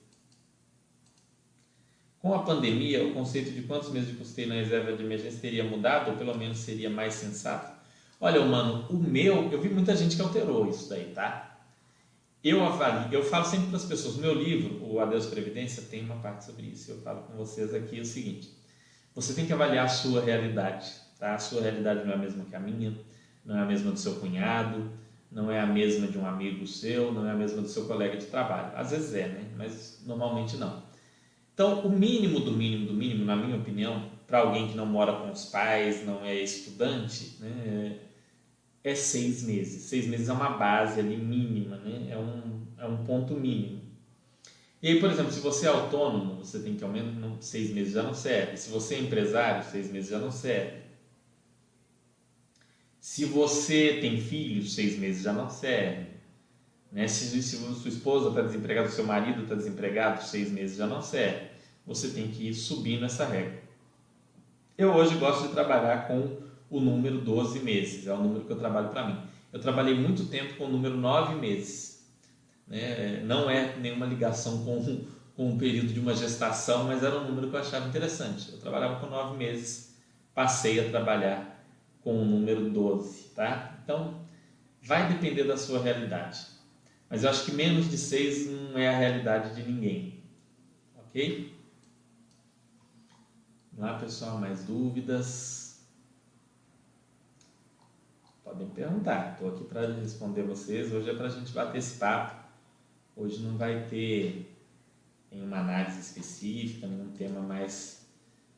Com a pandemia, o conceito de quantos meses de custeio na reserva de emergência teria mudado, ou pelo menos seria mais sensato? Olha, mano, o meu, eu vi muita gente que alterou isso daí, tá? Eu avalio, eu falo sempre para as pessoas, meu livro, o Adeus Previdência, tem uma parte sobre isso. Eu falo com vocês aqui o seguinte: você tem que avaliar a sua realidade, tá? A sua realidade não é a mesma que a minha, não é a mesma do seu cunhado, não é a mesma de um amigo seu, não é a mesma do seu colega de trabalho. Às vezes é, né? Mas normalmente não. Então, o mínimo do mínimo do mínimo, na minha opinião, para alguém que não mora com os pais, não é estudante, né? é seis meses. Seis meses é uma base ali mínima, né? é, um, é um ponto mínimo. E aí, por exemplo, se você é autônomo, você tem que ao menos seis meses já não serve. Se você é empresário, seis meses já não serve. Se você tem filhos, seis meses já não serve. Né? Se, se sua esposa está desempregada, seu marido está desempregado, seis meses já não serve. Você tem que ir subindo essa regra. Eu hoje gosto de trabalhar com o número 12 meses, é o número que eu trabalho para mim. Eu trabalhei muito tempo com o número 9 meses. Né? Não é nenhuma ligação com, com o período de uma gestação, mas era um número que eu achava interessante. Eu trabalhava com 9 meses, passei a trabalhar com o número 12. Tá? Então, vai depender da sua realidade. Mas eu acho que menos de 6 não é a realidade de ninguém. Ok? Vamos lá, pessoal, mais dúvidas? Podem perguntar, estou aqui para responder vocês. Hoje é para a gente bater esse papo. Hoje não vai ter nenhuma análise específica, nenhum tema mais,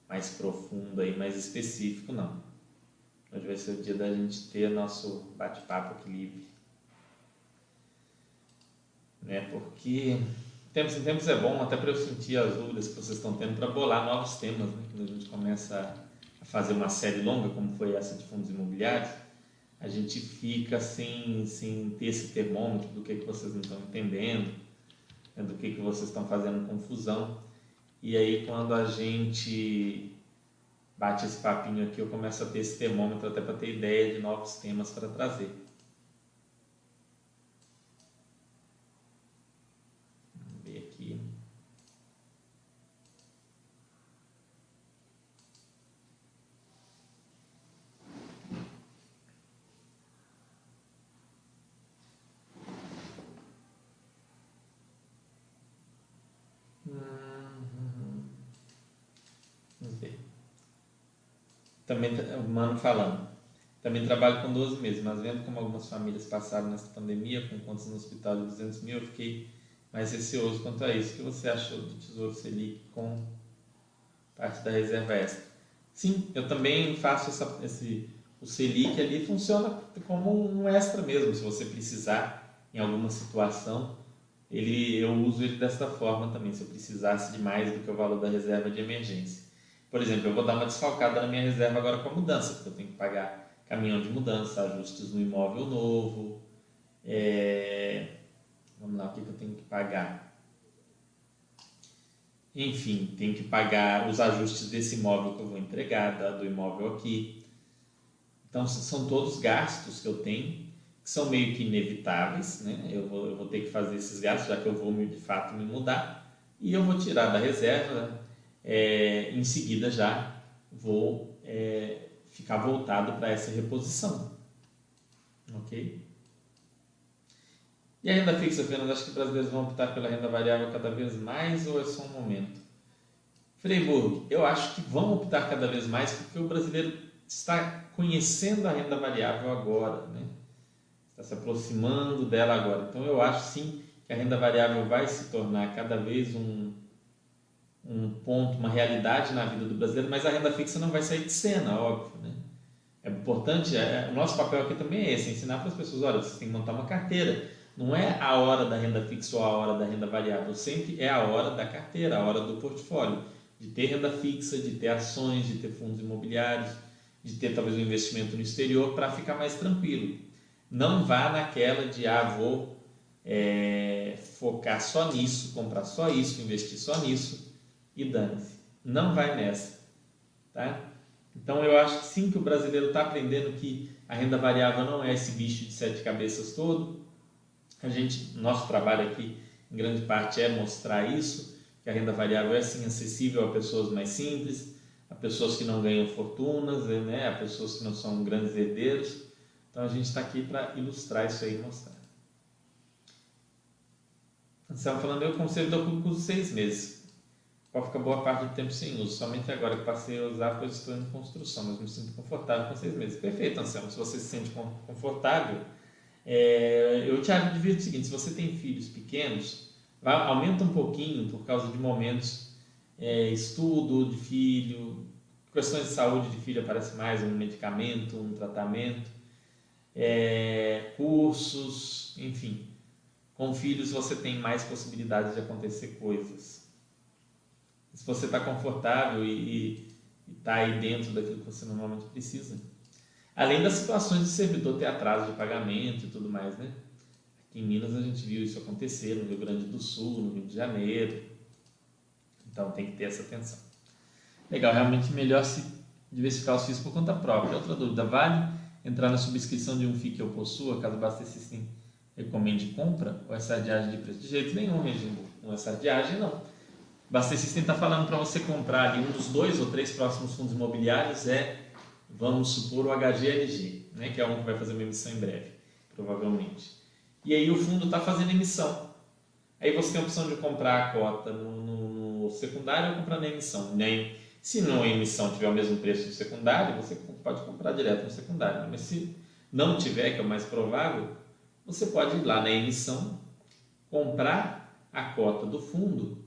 mais profundo aí, mais específico, não. Hoje vai ser o dia da gente ter nosso bate-papo aqui livre. Né? Porque tempos em tempos é bom, até para eu sentir as dúvidas que vocês estão tendo, para bolar novos temas, né? quando a gente começa a fazer uma série longa, como foi essa de fundos imobiliários a gente fica sem, sem ter esse termômetro do que, que vocês não estão entendendo, né, do que, que vocês estão fazendo confusão. E aí, quando a gente bate esse papinho aqui, eu começo a ter esse termômetro até para ter ideia de novos temas para trazer. Também, o Mano falando. Também trabalho com 12 meses, mas vendo como algumas famílias passaram nessa pandemia com contas no hospital de 200 mil, eu fiquei mais receoso quanto a isso. O que você achou do Tesouro Selic com parte da reserva extra? Sim, eu também faço essa, esse, o Selic ali funciona como um extra mesmo, se você precisar em alguma situação, ele, eu uso ele desta forma também, se eu precisasse de mais do que o valor da reserva de emergência. Por exemplo, eu vou dar uma desfalcada na minha reserva agora com a mudança, porque eu tenho que pagar caminhão de mudança, ajustes no imóvel novo. É... Vamos lá, o que, eu tenho que pagar? Enfim, tenho que pagar os ajustes desse imóvel que eu vou entregar, do imóvel aqui. Então, são todos gastos que eu tenho, que são meio que inevitáveis, né? Eu vou, eu vou ter que fazer esses gastos, já que eu vou de fato me mudar, e eu vou tirar da reserva é, em seguida já vou é, ficar voltado para essa reposição. Ok? E a renda fixa, Fernando, acho que os brasileiros vão optar pela renda variável cada vez mais ou é só um momento? Freiburg, eu acho que vão optar cada vez mais porque o brasileiro está conhecendo a renda variável agora, né? está se aproximando dela agora. Então eu acho sim que a renda variável vai se tornar cada vez um, um ponto, uma realidade na vida do brasileiro, mas a renda fixa não vai sair de cena, óbvio. Né? É importante, é, o nosso papel aqui também é esse, ensinar para as pessoas, olha, você tem que montar uma carteira. Não é a hora da renda fixa ou a hora da renda variável, sempre é a hora da carteira, a hora do portfólio, de ter renda fixa, de ter ações, de ter fundos imobiliários, de ter talvez um investimento no exterior para ficar mais tranquilo. Não vá naquela de, ah, vou é, focar só nisso, comprar só isso, investir só nisso e dane-se. Não vai nessa. Tá? Então eu acho que sim que o brasileiro está aprendendo que a renda variável não é esse bicho de sete cabeças todo. A gente, nosso trabalho aqui, em grande parte, é mostrar isso, que a renda variável é sim acessível a pessoas mais simples, a pessoas que não ganham fortunas, né, a pessoas que não são grandes herdeiros. Então a gente está aqui para ilustrar isso aí e mostrar. Estava falando, eu servidor público uso seis meses. Pode ficar boa parte do tempo sem uso. Somente agora que passei a usar, pois estou em construção, mas me sinto confortável com seis meses. Perfeito, Anselmo. Se você se sente confortável, é, eu te advirto o seguinte: se você tem filhos pequenos, vai, aumenta um pouquinho por causa de momentos, é, estudo de filho, questões de saúde de filho aparece mais, um medicamento, um tratamento, é, cursos, enfim. Com filhos você tem mais possibilidades de acontecer coisas se você está confortável e está aí dentro daquilo que você normalmente precisa. Além das situações de servidor ter atraso de pagamento e tudo mais, né? Aqui em Minas a gente viu isso acontecer, no Rio Grande do Sul, no Rio de Janeiro. Então tem que ter essa atenção. Legal, realmente melhor se diversificar os FIIs por conta própria. Outra dúvida, vale entrar na subscrição de um FII que eu possua, caso basta System recomende compra, ou essa sardiagem de preço? De jeito nenhum, Regina. Não é sardiagem, não System está falando para você comprar ali um dos dois ou três próximos fundos imobiliários é, vamos supor, o HGLG, né, que é um que vai fazer uma emissão em breve, provavelmente. E aí o fundo está fazendo emissão. Aí você tem a opção de comprar a cota no, no, no secundário ou comprar na emissão. Nem, se não a emissão tiver o mesmo preço do secundário, você pode comprar direto no secundário. Mas se não tiver, que é o mais provável, você pode ir lá na emissão, comprar a cota do fundo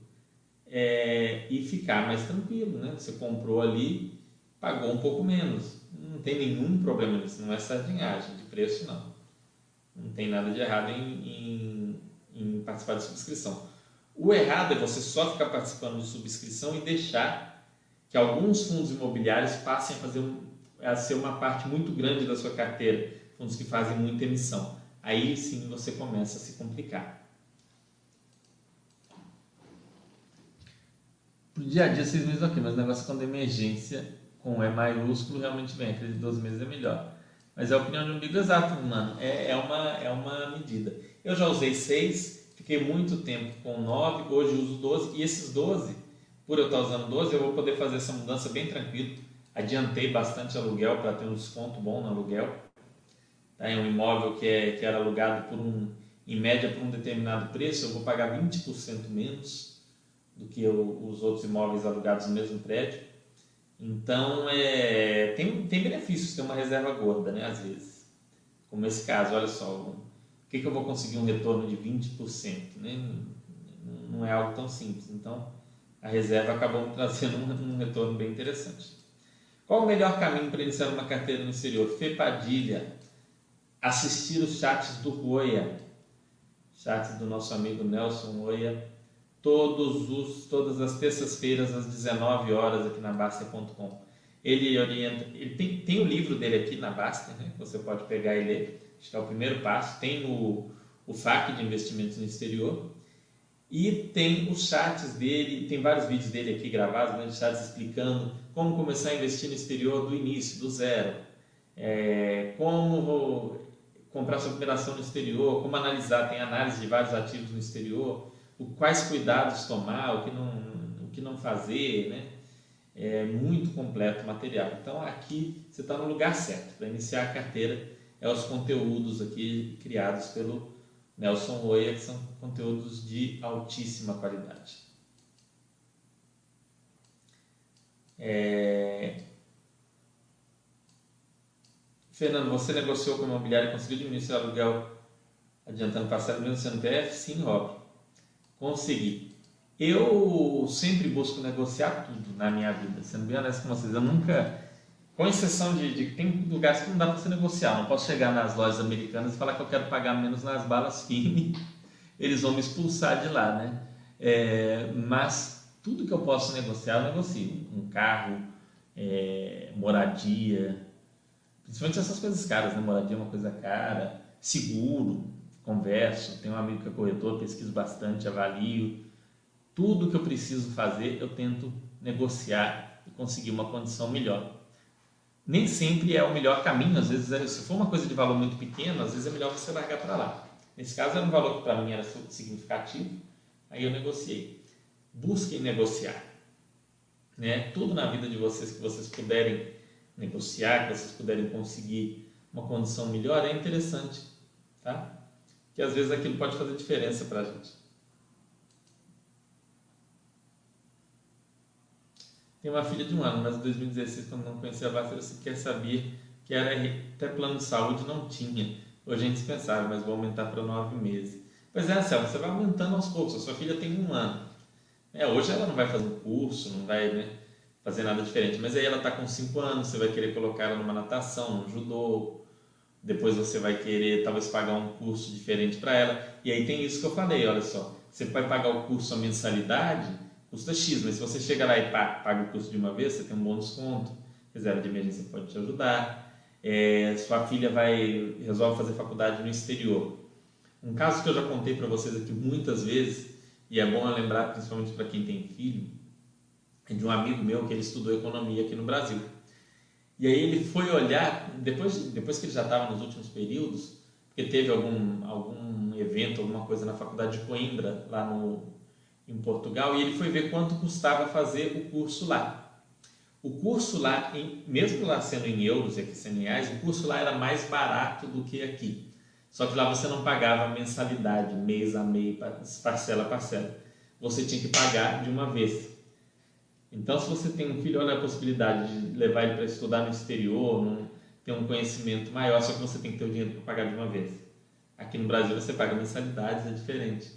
é, e ficar mais tranquilo, né? Você comprou ali, pagou um pouco menos. Não tem nenhum problema nisso, não é sardinhagem de preço, não. Não tem nada de errado em, em, em participar de subscrição. O errado é você só ficar participando de subscrição e deixar que alguns fundos imobiliários passem a fazer um, a ser uma parte muito grande da sua carteira, fundos que fazem muita emissão. Aí sim você começa a se complicar. Pro dia a dia, seis meses ok, mas o negócio é quando é emergência, com E maiúsculo, realmente vem. Aquele de 12 meses é melhor. Mas é a opinião de um amigo exato, mano. É, é, uma, é uma medida. Eu já usei seis, fiquei muito tempo com nove, hoje uso 12, e esses 12, por eu estar usando 12, eu vou poder fazer essa mudança bem tranquilo. Adiantei bastante aluguel para ter um desconto bom no aluguel. Tá? É um imóvel que, é, que era alugado por um, em média por um determinado preço, eu vou pagar 20% menos do que os outros imóveis alugados no mesmo prédio. Então, é, tem, tem benefícios ter uma reserva gorda, né, às vezes. Como esse caso, olha só, o que, que eu vou conseguir um retorno de 20%? Né? Não é algo tão simples. Então, a reserva acabou trazendo um, um retorno bem interessante. Qual o melhor caminho para iniciar uma carteira no exterior? Fepadilha. Assistir os chats do Roia. Chats do nosso amigo Nelson Roia todos os, todas as terças-feiras às 19 horas aqui na Baster.com. Ele orienta, ele tem, tem o livro dele aqui na Baster, né? Você pode pegar e ler. Acho que é o primeiro passo. Tem o, o FAQ de investimentos no exterior e tem os chats dele, tem vários vídeos dele aqui gravados, né, chats explicando como começar a investir no exterior do início, do zero, é, como comprar sua primeira ação no exterior, como analisar, tem análise de vários ativos no exterior, quais cuidados tomar, o que não, o que não fazer, né? É muito completo o material. Então aqui você está no lugar certo para iniciar a carteira. É os conteúdos aqui criados pelo Nelson Oia, que são conteúdos de altíssima qualidade. É... Fernando, você negociou com o imobiliário e conseguiu diminuir seu aluguel adiantando passado mesmo CNPF? Sim, Rob. Consegui. Eu sempre busco negociar tudo na minha vida, sendo bem honesto com vocês. Eu nunca, com exceção de, de tem lugares que não dá para você negociar. Não posso chegar nas lojas americanas e falar que eu quero pagar menos nas balas firme. Eles vão me expulsar de lá, né? É, mas tudo que eu posso negociar, eu negocio. Um carro, é, moradia, principalmente essas coisas caras, né? Moradia é uma coisa cara, seguro, converso, tenho um amigo que é corretor, pesquiso bastante, avalio. Tudo que eu preciso fazer, eu tento negociar e conseguir uma condição melhor. Nem sempre é o melhor caminho, às vezes, é, se for uma coisa de valor muito pequeno, às vezes é melhor você largar para lá. Nesse caso, era um valor que para mim era significativo, aí eu negociei. Busquem negociar. Né? Tudo na vida de vocês que vocês puderem negociar, que vocês puderem conseguir uma condição melhor, é interessante. Tá? Que às vezes aquilo pode fazer diferença para a gente. Tem uma filha de um ano, mas em 2016, quando não conhecia a vacina, sequer sabia que era até plano de saúde, não tinha. Hoje gente pensava, mas vou aumentar para nove meses. Pois é, Anselmo, você vai aumentando aos poucos. A sua filha tem um ano. É, hoje ela não vai fazer um curso, não vai né, fazer nada diferente. Mas aí ela está com cinco anos, você vai querer colocar ela numa natação, num judô, depois você vai querer talvez pagar um curso diferente para ela. E aí tem isso que eu falei, olha só, você vai pagar o curso a mensalidade, custa X, mas se você chega lá e paga o curso de uma vez, você tem um bom desconto, reserva de emergência pode te ajudar. É, sua filha vai resolve fazer faculdade no exterior. Um caso que eu já contei para vocês aqui muitas vezes, e é bom lembrar principalmente para quem tem filho, é de um amigo meu que ele estudou economia aqui no Brasil. E aí ele foi olhar, depois, depois que ele já estava nos últimos períodos, porque teve algum, algum evento, alguma coisa na faculdade de Coimbra, lá no, em Portugal, e ele foi ver quanto custava fazer o curso lá. O curso lá, em, mesmo lá sendo em euros e aqui sendo em reais, o curso lá era mais barato do que aqui. Só que lá você não pagava mensalidade, mês a mês, parcela a parcela. Você tinha que pagar de uma vez. Então, se você tem um filho, olha a possibilidade de levar ele para estudar no exterior, ter um conhecimento maior, só que você tem que ter o dinheiro para pagar de uma vez. Aqui no Brasil você paga mensalidades, é diferente.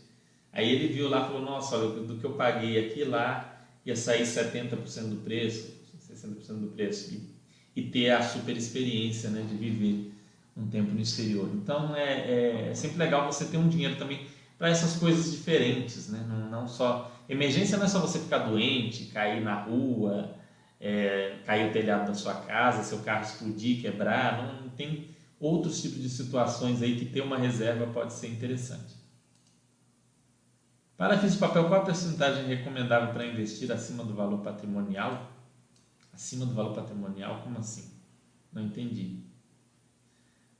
Aí ele viu lá e falou: Nossa, olha, do que eu paguei aqui lá ia sair 70% do preço, 60% do preço, e, e, ter a super experiência né, de viver um tempo no exterior. Então é, é, é sempre legal você ter um dinheiro também para essas coisas diferentes, né? não, não só Emergência não é só você ficar doente, cair na rua, é, cair o telhado da sua casa, seu carro explodir, quebrar. Não, não tem outros tipos de situações aí que ter uma reserva pode ser interessante. Para fins de papel, qual a porcentagem recomendável para investir acima do valor patrimonial? Acima do valor patrimonial? Como assim? Não entendi.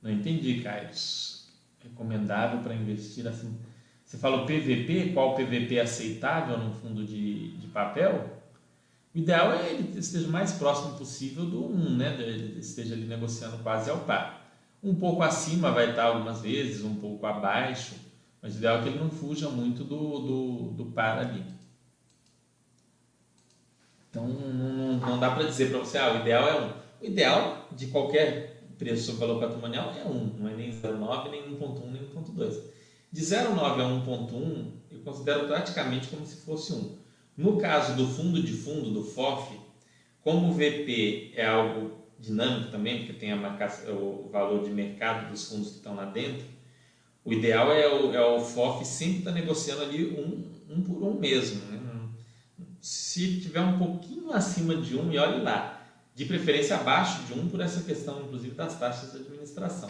Não entendi, Carlos. Recomendável para investir acima. Você fala o PVP, qual PVP é aceitável num fundo de, de papel? O ideal é ele esteja o mais próximo possível do 1, né? Ele esteja ali negociando quase ao par. Um pouco acima vai estar algumas vezes, um pouco abaixo, mas o ideal é que ele não fuja muito do, do, do par ali. Então não, não dá para dizer para você, ah, o ideal é 1. O ideal de qualquer preço sobre valor patrimonial é 1, não é nem 0,9, nem 1,1, nem 1,2. De 0,9 a 1,1 eu considero praticamente como se fosse 1. No caso do fundo de fundo, do FOF, como o VP é algo dinâmico também, porque tem marcação, o valor de mercado dos fundos que estão lá dentro, o ideal é o, é o FOF sempre estar tá negociando ali um, um por um mesmo. Né? Se tiver um pouquinho acima de um, e olhe lá, de preferência abaixo de um, por essa questão, inclusive, das taxas de administração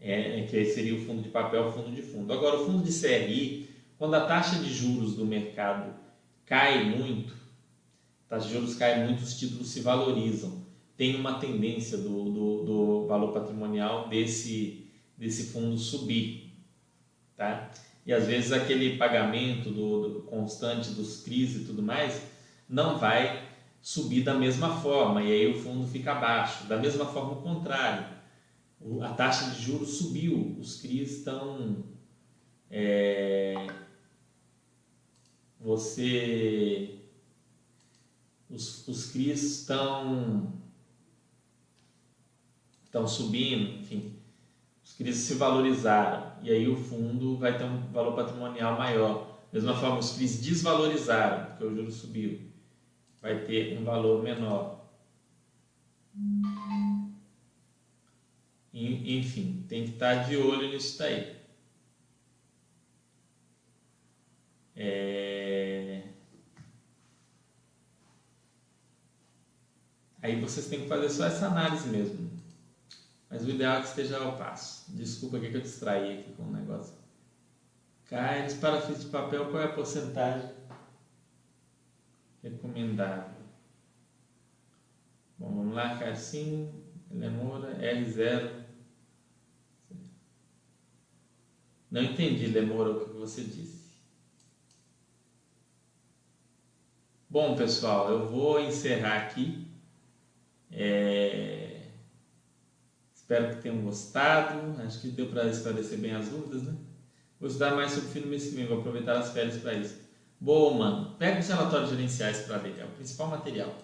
é, que seria o fundo de papel, o fundo de fundo. Agora, o fundo de CRI, quando a taxa de juros do mercado cai muito, a taxa de juros cai muito, os títulos se valorizam. Tem uma tendência do, do, do valor patrimonial desse, desse fundo subir. Tá? E às vezes aquele pagamento do, do constante dos CRIs e tudo mais não vai subir da mesma forma, e aí o fundo fica abaixo. Da mesma forma, o contrário a taxa de juros subiu, os CRIs estão. É, você. Os, os CRIs estão estão subindo, enfim, os CRIs se valorizaram e aí o fundo vai ter um valor patrimonial maior. Da mesma forma, os FIIs desvalorizaram, porque o juro subiu, vai ter um valor menor. Enfim, tem que estar de olho nisso daí. É... Aí vocês têm que fazer só essa análise mesmo. Mas o ideal é que esteja ao passo. Desculpa aqui que eu distraí aqui com o negócio. Cais para fios de papel, qual é a porcentagem recomendável? Bom, vamos lá, Cassim, Lemora, R0. Não entendi, Lemora, o que você disse. Bom, pessoal, eu vou encerrar aqui. É... Espero que tenham gostado. Acho que deu para esclarecer bem as dúvidas, né? Vou estudar mais sobre o do mês que vem, vou aproveitar as férias para isso. Boa, mano. Pega os relatórios gerenciais para ler, é o principal material.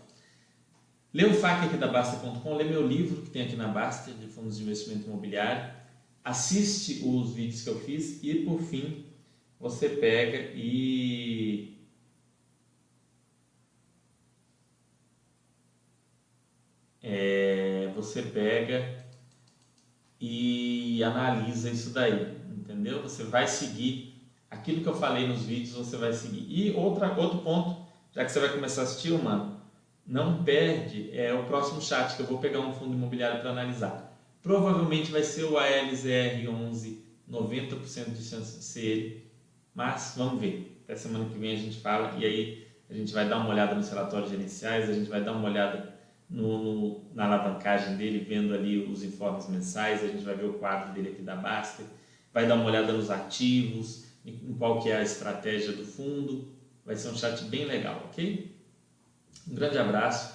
Lê o FAQ aqui da Basta.com, lê meu livro que tem aqui na Basta, de fundos de investimento imobiliário. Assiste os vídeos que eu fiz e, por fim, você pega e é, você pega e analisa isso daí entendeu? Você vai seguir aquilo que eu falei nos vídeos, você vai seguir. E outra, outro ponto, já que você vai começar a assistir, mano, não perde é o próximo chat que eu vou pegar um fundo imobiliário para analisar. Provavelmente vai ser o ALZR11, 90% de chance de ser ele, mas vamos ver. Até semana que vem a gente fala e aí a gente vai dar uma olhada nos relatórios gerenciais, a gente vai dar uma olhada no, no, na alavancagem dele, vendo ali os informes mensais, a gente vai ver o quadro dele aqui da Baster vai dar uma olhada nos ativos, em qual que é a estratégia do fundo. Vai ser um chat bem legal, ok? Um grande abraço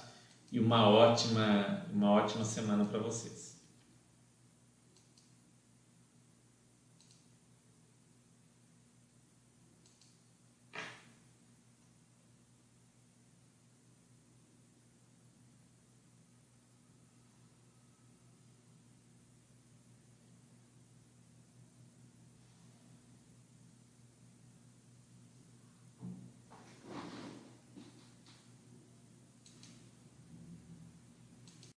e uma ótima, uma ótima semana para vocês.